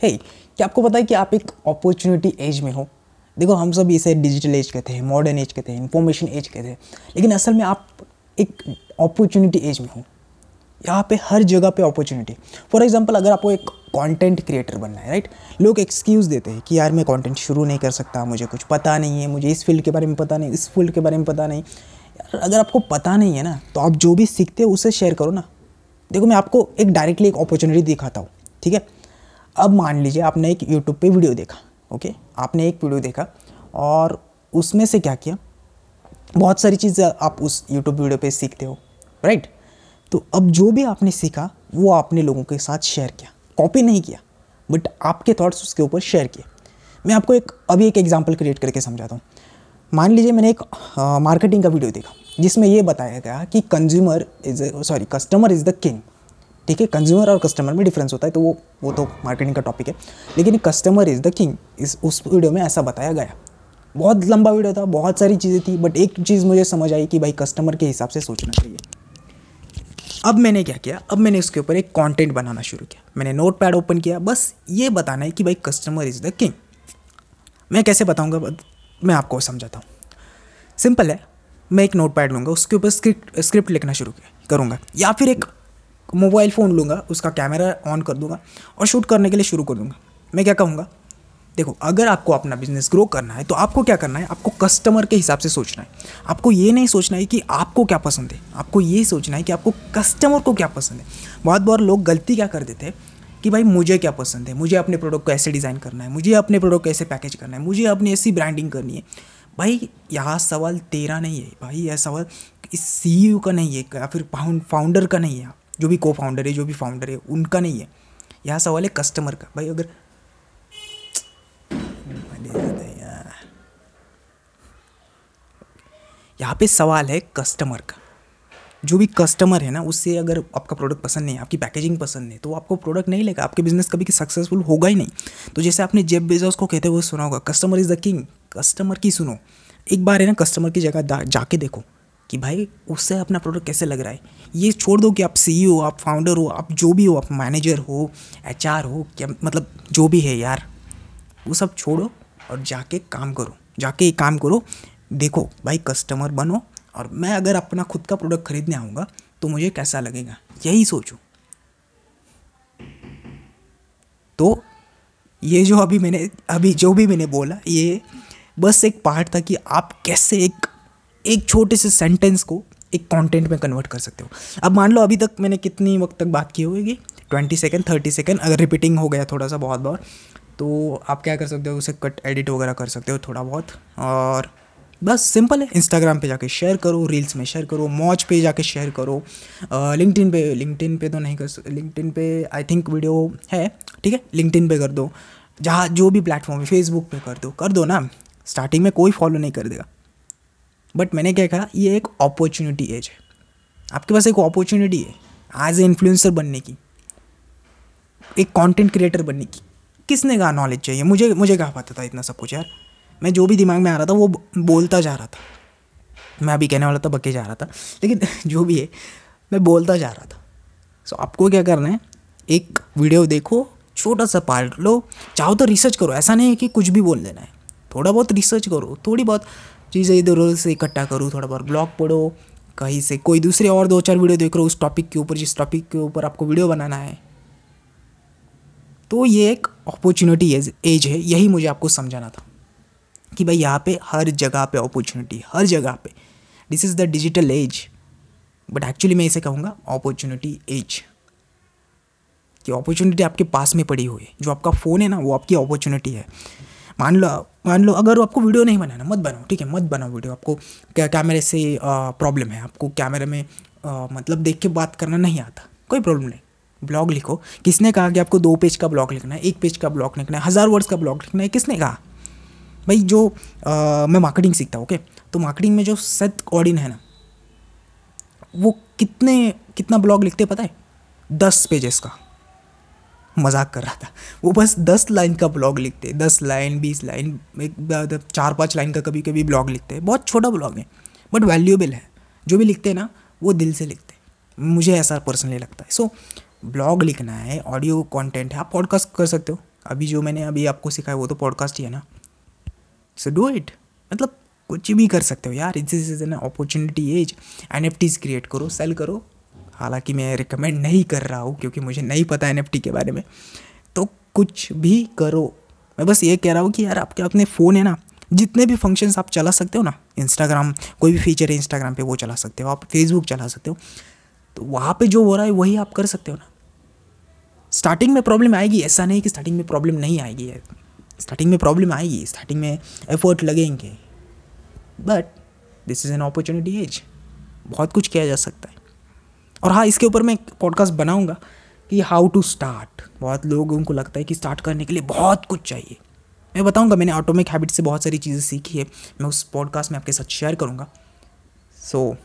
हे क्या आपको पता है कि आप एक अपॉर्चुनिटी एज में हो? देखो, हम सब इसे डिजिटल एज कहते हैं मॉडर्न एज कहते हैं इंफॉर्मेशन एज कहते हैं। लेकिन असल में आप एक अपॉर्चुनिटी एज में हो। यहाँ पे हर जगह पे अपॉर्चुनिटी फॉर एग्जांपल अगर आपको एक कंटेंट क्रिएटर बनना है राइट लोग एक्सक्यूज़ देते हैं कि यार, मैं कंटेंट शुरू नहीं कर सकता, मुझे कुछ पता नहीं है, मुझे इस फ़ील्ड के बारे में पता नहीं, इस फ़ील्ड के बारे में पता नहीं। यार, अगर आपको पता नहीं है ना तो आप जो भी सीखते हो, उसे शेयर करो ना। देखो, मैं आपको एक डायरेक्टली एक अपॉर्चुनिटी दिखाता हूँ, ठीक है? अब मान लीजिए आपने एक यूट्यूब पे वीडियो देखा ओके आपने एक वीडियो देखा और उसमें से क्या किया? बहुत सारी चीज़ें आप उस यूट्यूब वीडियो पे सीखते हो राइट तो अब जो भी आपने सीखा, वो आपने लोगों के साथ शेयर किया। कॉपी नहीं किया बट आपके थॉट्स उसके ऊपर शेयर किए। मैं आपको एक, अभी एक एग्जांपल क्रिएट करके समझाता हूँ। मान लीजिए मैंने एक मार्केटिंग का वीडियो देखा, जिसमें ये बताया गया कि consumer is sorry customer is the king ठीक है कंज्यूमर और कस्टमर में डिफरेंस होता है तो वो वो तो मार्केटिंग का टॉपिक है। लेकिन कस्टमर इज़ द किंग इस, उस वीडियो में ऐसा बताया गया। बहुत लंबा वीडियो था, बहुत सारी चीज़ें थी बट एक चीज़ मुझे समझ आई कि भाई कस्टमर के हिसाब से सोचना चाहिए। अब मैंने क्या किया? अब मैंने उसके ऊपर एक कंटेंट बनाना शुरू किया। मैंने नोट पैड ओपन किया। बस ये बताना है कि भाई कस्टमर इज़ द किंग मैं कैसे बताऊँगा? मैं आपको समझाता हूँ। सिंपल है। मैं एक नोट पैड लूँगा, उसके ऊपर स्क्रिप्ट स्क्रिप्ट लिखना शुरू करूँगा। या फिर एक मोबाइल फ़ोन लूँगा, उसका कैमरा ऑन कर दूँगा और शूट करने के लिए शुरू कर दूँगा। मैं क्या कहूँगा? देखो, अगर आपको अपना बिज़नेस ग्रो करना है तो आपको क्या करना है? आपको कस्टमर के हिसाब से सोचना है। आपको ये नहीं सोचना है कि आपको क्या पसंद है। आपको ये सोचना है कि आपको कस्टमर को क्या पसंद है। बहुत बार लोग गलती क्या कर देते हैं कि भाई, मुझे क्या पसंद है? मुझे अपने प्रोडक्ट को ऐसे डिज़ाइन करना है, मुझे अपने प्रोडक्ट को ऐसे पैकेज करना है, मुझे अपनी ऐसी ब्रांडिंग करनी है। भाई, यहाँ सवाल तेरा नहीं है। भाई, यह सवाल इस सी का नहीं है, या फिर फाउंडर का नहीं है। जो भी को फाउंडर है, जो भी फाउंडर है, उनका नहीं है। यहाँ सवाल है कस्टमर का। भाई, अगर यहाँ पे सवाल है कस्टमर का। जो भी कस्टमर है ना, उससे अगर आपका प्रोडक्ट पसंद नहीं है, आपकी पैकेजिंग पसंद नहीं तो आपको प्रोडक्ट नहीं लेगा। आपके बिज़नेस कभी सक्सेसफुल होगा ही नहीं। तो जैसे आपने जेब बेजोस को कहते हुए सुना होगा customer is the king customer की सुनो। एक बार है ना कस्टमर की जगह जाके देखो। कि भाई, उससे अपना प्रोडक्ट कैसे लग रहा है? ये छोड़ दो कि आप सी हो, आप फाउंडर हो, आप जो भी हो, आप मैनेजर हो एचआर हो, क्या मतलब जो भी है यार, वो सब छोड़ो और जाके काम करो। जाके एक काम करो, देखो भाई कस्टमर बनो और मैं अगर अपना खुद का प्रोडक्ट खरीदने आऊँगा तो मुझे कैसा लगेगा? यही सोचो। तो ये जो अभी मैंने, अभी जो भी मैंने बोला, ये बस एक पार्ट था कि आप कैसे एक एक छोटे से सेंटेंस को एक कंटेंट में कन्वर्ट कर सकते हो। अब मान लो अभी तक मैंने कितनी वक्त तक बात की होगी? ट्वेंटी सेकेंड थर्टी सेकेंड अगर रिपीटिंग हो गया थोड़ा सा बहुत बहुत तो आप क्या कर सकते हो? उसे कट एडिट वगैरह कर सकते हो थोड़ा बहुत। और बस सिंपल है इंस्टाग्राम पे जाके शेयर करो रील्स में शेयर करो मॉच पे जाके शेयर करो। लिंकटिन पे लिंकटिन पे तो नहीं कर सकते लिंकटिन पे आई थिंक वीडियो है, ठीक है? लिंकटिन पे कर दो। जहाँ जो भी प्लेटफॉर्म है फेसबुक पे कर दो। कर दो ना। स्टार्टिंग में कोई फॉलो नहीं कर देगा। बट मैंने क्या कहा ये एक अपॉर्चुनिटी एज है। आपके पास एक अपॉर्चुनिटी है एज ए इन्फ्लुएंसर बनने की। एक कंटेंट क्रिएटर बनने की। किसने कहा नॉलेज चाहिए? मुझे मुझे कहा पाता था इतना सब कुछ यार। मैं जो भी दिमाग में आ रहा था वो बोलता जा रहा था। मैं अभी कहने वाला था बके जा रहा था। लेकिन जो भी है मैं बोलता जा रहा था। सो so, आपको क्या करना है? एक वीडियो देखो छोटा सा पार्ट लो। चाहो तो रिसर्च करो। ऐसा नहीं है कि कुछ भी बोल देना है। थोड़ा बहुत रिसर्च करो। थोड़ी बहुत चीज़ें इधर उधर से इकट्ठा करो, थोड़ा बहुत ब्लॉग पढ़ो, कहीं से कोई दूसरे और दो चार वीडियो देख रहे हो उस टॉपिक के ऊपर, जिस टॉपिक के ऊपर आपको वीडियो बनाना है। तो ये एक अपॉर्चुनिटी एज है, यही मुझे आपको समझाना था कि भाई यहाँ पे हर जगह पे अपॉर्चुनिटी हर जगह पे। This is the digital age but actually मैं इसे कहूँगा अपॉर्चुनिटी एज कि अपॉर्चुनिटी आपके पास में पड़ी हुई है, जो आपका फ़ोन है ना, वो आपकी अपॉर्चुनिटी है। मान लो मान लो अगर आपको वीडियो नहीं बनाना मत बनाओ ठीक है मत बनाओ वीडियो आपको। कैमरे से प्रॉब्लम है आपको कैमरे में आ, मतलब देख के बात करना नहीं आता कोई प्रॉब्लम नहीं। ब्लॉग लिखो किसने कहा कि आपको दो पेज का ब्लॉग लिखना है एक पेज का ब्लॉग लिखना है हज़ार वर्ड्स का ब्लॉग लिखना है किसने कहा? भाई जो आ, मैं मार्केटिंग सीखता हूँ ओके तो मार्केटिंग में जो सेट ऑडिन है ना वो कितने कितना ब्लॉग लिखते पता है? दस पेजेस का। मज़ाक कर रहा था। वो बस दस लाइन का ब्लॉग लिखते, दस लाइन, बीस लाइन, एक चार पाँच लाइन का कभी कभी ब्लॉग लिखते। हैं बहुत छोटा ब्लॉग है, बट वैल्यूएबल है। जो भी लिखते हैं ना, वो दिल से लिखते हैं। मुझे ऐसा पर्सनली लगता है। सो ब्लॉग लिखना है ऑडियो कंटेंट है। आप पॉडकास्ट कर सकते हो। अभी जो मैंने अभी आपको सिखाया, वो तो पॉडकास्ट ही है ना। सो डू इट मतलब कुछ भी कर सकते हो यार। This is an opportunity age N F Ts create करो सेल करो। हालाँकि मैं रिकमेंड नहीं कर रहा हूँ, क्योंकि मुझे नहीं पता एन एफ़ टी के बारे में। तो कुछ भी करो। मैं बस ये कह रहा हूँ कि यार आपके अपने फ़ोन है ना, जितने भी फ़ंक्शंस आप चला सकते हो ना इंस्टाग्राम कोई भी फीचर है इंस्टाग्राम पे, वो चला सकते हो। आप फेसबुक चला सकते हो। तो वहाँ पे जो हो रहा है, वही आप कर सकते हो ना। स्टार्टिंग में प्रॉब्लम आएगी, ऐसा नहीं कि स्टार्टिंग में प्रॉब्लम नहीं आएगी स्टार्टिंग में प्रॉब्लम आएगी स्टार्टिंग में एफर्ट लगेंगे। But this is an opportunity age बहुत कुछ किया जा सकता है। और हाँ इसके ऊपर मैं एक पॉडकास्ट बनाऊँगा कि हाउ टू स्टार्ट बहुत लोगों को लगता है कि स्टार्ट करने के लिए बहुत कुछ चाहिए। मैं बताऊँगा मैंने ऑटोमिक हैबिट से बहुत सारी चीज़ें सीखी है। मैं उस पॉडकास्ट में आपके साथ शेयर करूँगा। सो so,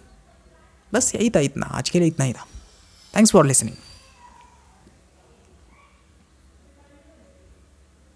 बस यही था इतना। आज के लिए इतना ही था। Thanks for listening